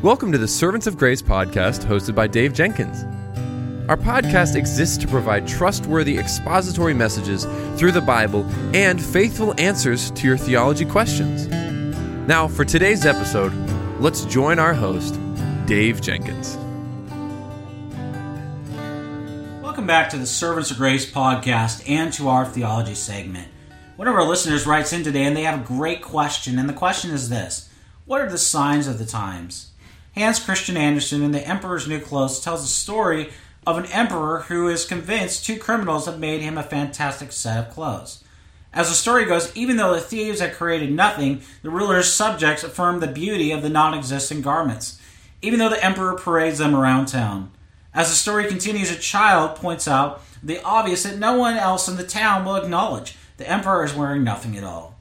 Welcome to the Servants of Grace podcast hosted by Dave Jenkins. Our podcast exists to provide trustworthy expository messages through the Bible and faithful answers to your theology questions. Now, for today's episode, let's join our host, Dave Jenkins. Welcome back to the Servants of Grace podcast and to our theology segment. One of our listeners writes in today and they have a great question, and the question is this What are the signs of the times? Hans Christian Andersen in The Emperor's New Clothes tells a story of an emperor who is convinced two criminals have made him a fantastic set of clothes. As the story goes, even though the thieves had created nothing, the ruler's subjects affirm the beauty of the non existent garments, even though the emperor parades them around town. As the story continues, a child points out the obvious that no one else in the town will acknowledge the emperor is wearing nothing at all.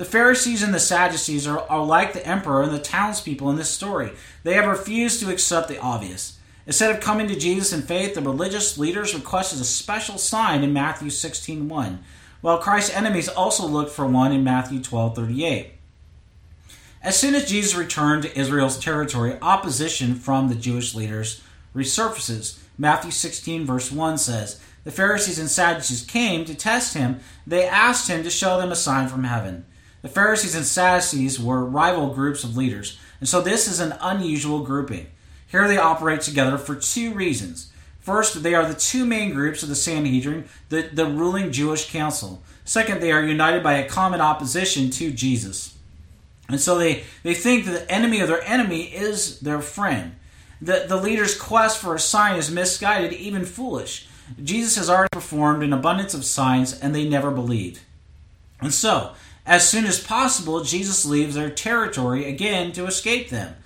The Pharisees and the Sadducees are, are like the emperor and the townspeople in this story. They have refused to accept the obvious. Instead of coming to Jesus in faith, the religious leaders requested a special sign in Matthew 16:1, while Christ's enemies also looked for one in Matthew 12:38. As soon as Jesus returned to Israel's territory, opposition from the Jewish leaders resurfaces. Matthew 16 verse 1 says, "The Pharisees and Sadducees came to test him. They asked him to show them a sign from heaven." The Pharisees and Sadducees were rival groups of leaders, and so this is an unusual grouping. Here they operate together for two reasons. First, they are the two main groups of the Sanhedrin, the, the ruling Jewish council. Second, they are united by a common opposition to Jesus. And so they, they think that the enemy of their enemy is their friend. The, the leader's quest for a sign is misguided, even foolish. Jesus has already performed an abundance of signs, and they never believed. And so, as soon as possible, Jesus leaves their territory again to escape them.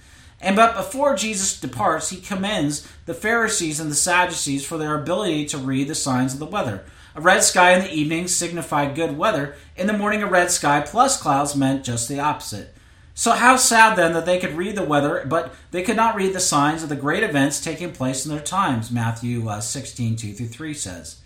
And but before Jesus departs, he commends the Pharisees and the Sadducees for their ability to read the signs of the weather. A red sky in the evening signified good weather. In the morning, a red sky plus clouds meant just the opposite. So, how sad then that they could read the weather, but they could not read the signs of the great events taking place in their times, Matthew uh, 16 2 3 says.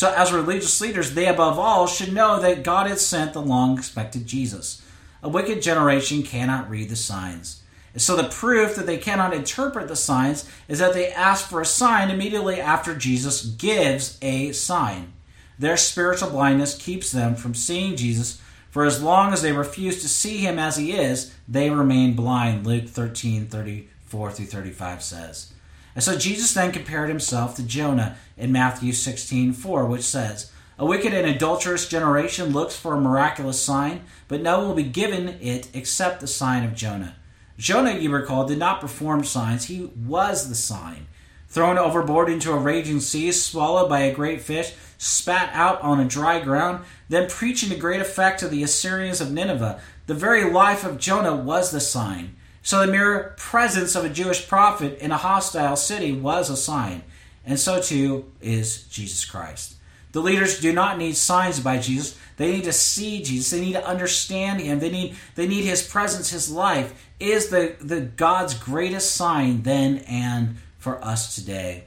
So, as religious leaders, they above all should know that God has sent the long expected Jesus. A wicked generation cannot read the signs. So, the proof that they cannot interpret the signs is that they ask for a sign immediately after Jesus gives a sign. Their spiritual blindness keeps them from seeing Jesus. For as long as they refuse to see him as he is, they remain blind. Luke 13 34 through 35 says. And so Jesus then compared himself to Jonah in Matthew 16 4, which says, A wicked and adulterous generation looks for a miraculous sign, but no one will be given it except the sign of Jonah. Jonah, you recall, did not perform signs, he was the sign. Thrown overboard into a raging sea, swallowed by a great fish, spat out on a dry ground, then preaching to great effect to the Assyrians of Nineveh. The very life of Jonah was the sign. So the mere presence of a Jewish prophet in a hostile city was a sign, and so too is Jesus Christ. The leaders do not need signs by Jesus. They need to see Jesus. They need to understand him. They need they need his presence, his life is the, the God's greatest sign then and for us today.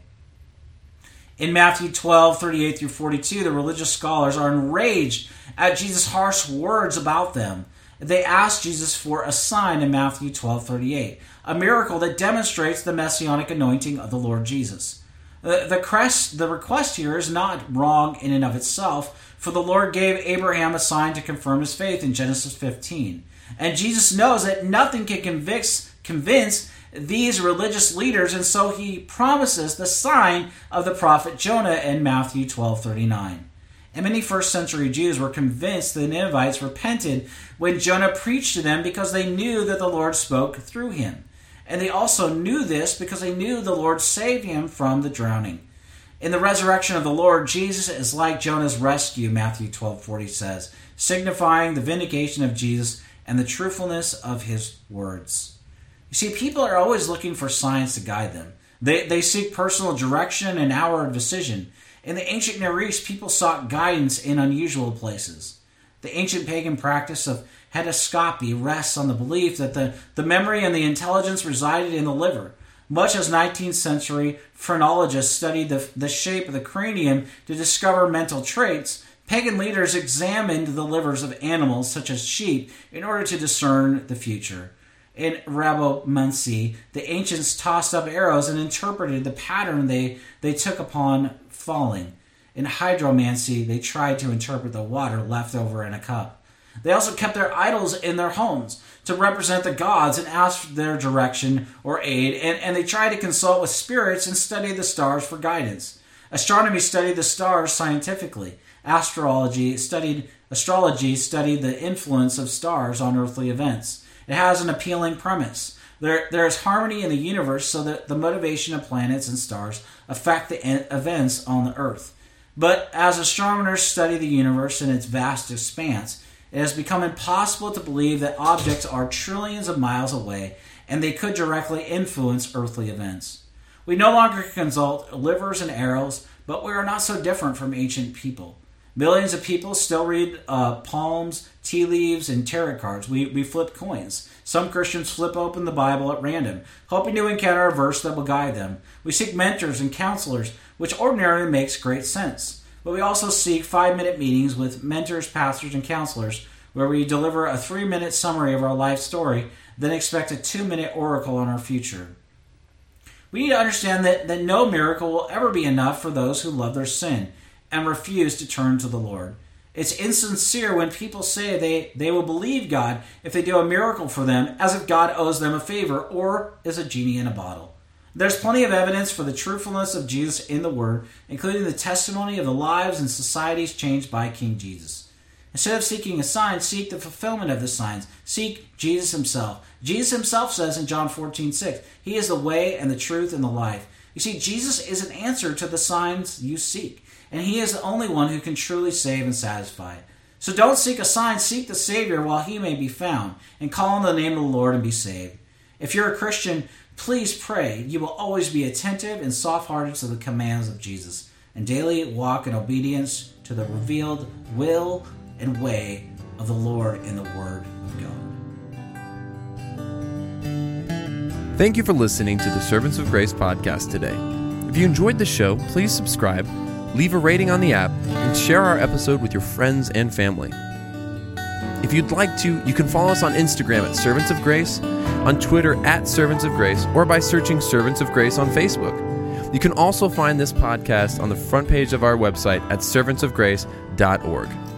In Matthew 12, 38 through 42, the religious scholars are enraged at Jesus' harsh words about them they asked Jesus for a sign in Matthew 12 38, a miracle that demonstrates the messianic anointing of the Lord Jesus. The, the, crest, the request here is not wrong in and of itself, for the Lord gave Abraham a sign to confirm his faith in Genesis 15. And Jesus knows that nothing can convince, convince these religious leaders, and so he promises the sign of the prophet Jonah in Matthew 12 39. And many first century Jews were convinced the Ninevites repented when Jonah preached to them because they knew that the Lord spoke through him. And they also knew this because they knew the Lord saved him from the drowning. In the resurrection of the Lord, Jesus is like Jonah's rescue, Matthew 12 40 says, signifying the vindication of Jesus and the truthfulness of his words. You see, people are always looking for signs to guide them. They, they seek personal direction and hour of decision. In the ancient Near East, people sought guidance in unusual places. The ancient pagan practice of hepatoscopy rests on the belief that the, the memory and the intelligence resided in the liver. Much as 19th century phrenologists studied the, the shape of the cranium to discover mental traits, pagan leaders examined the livers of animals such as sheep in order to discern the future. In Rhabdomancy, the ancients tossed up arrows and interpreted the pattern they, they took upon falling. In hydromancy, they tried to interpret the water left over in a cup. They also kept their idols in their homes to represent the gods and ask their direction or aid, and, and they tried to consult with spirits and study the stars for guidance. Astronomy studied the stars scientifically. Astrology studied astrology studied the influence of stars on earthly events. It has an appealing premise. There, there is harmony in the universe so that the motivation of planets and stars affect the events on the earth. But as astronomers study the universe in its vast expanse, it has become impossible to believe that objects are trillions of miles away and they could directly influence earthly events. We no longer consult livers and arrows, but we are not so different from ancient people. Millions of people still read uh, palms, tea leaves, and tarot cards. We, we flip coins. Some Christians flip open the Bible at random, hoping to encounter a verse that will guide them. We seek mentors and counselors, which ordinarily makes great sense. But we also seek five minute meetings with mentors, pastors, and counselors, where we deliver a three minute summary of our life story, then expect a two minute oracle on our future. We need to understand that, that no miracle will ever be enough for those who love their sin and refuse to turn to the Lord. It's insincere when people say they, they will believe God if they do a miracle for them as if God owes them a favor or is a genie in a bottle. There's plenty of evidence for the truthfulness of Jesus in the Word, including the testimony of the lives and societies changed by King Jesus. Instead of seeking a sign, seek the fulfillment of the signs. Seek Jesus himself. Jesus himself says in John 14, 6, He is the way and the truth and the life. You see, Jesus is an answer to the signs you seek, and He is the only one who can truly save and satisfy. So don't seek a sign, seek the Savior while He may be found, and call on the name of the Lord and be saved. If you're a Christian, please pray you will always be attentive and soft hearted to the commands of Jesus, and daily walk in obedience to the revealed will and way of the Lord in the Word of God. Thank you for listening to the Servants of Grace podcast today. If you enjoyed the show, please subscribe, leave a rating on the app, and share our episode with your friends and family. If you'd like to, you can follow us on Instagram at Servants of Grace, on Twitter at Servants of Grace, or by searching Servants of Grace on Facebook. You can also find this podcast on the front page of our website at servantsofgrace.org.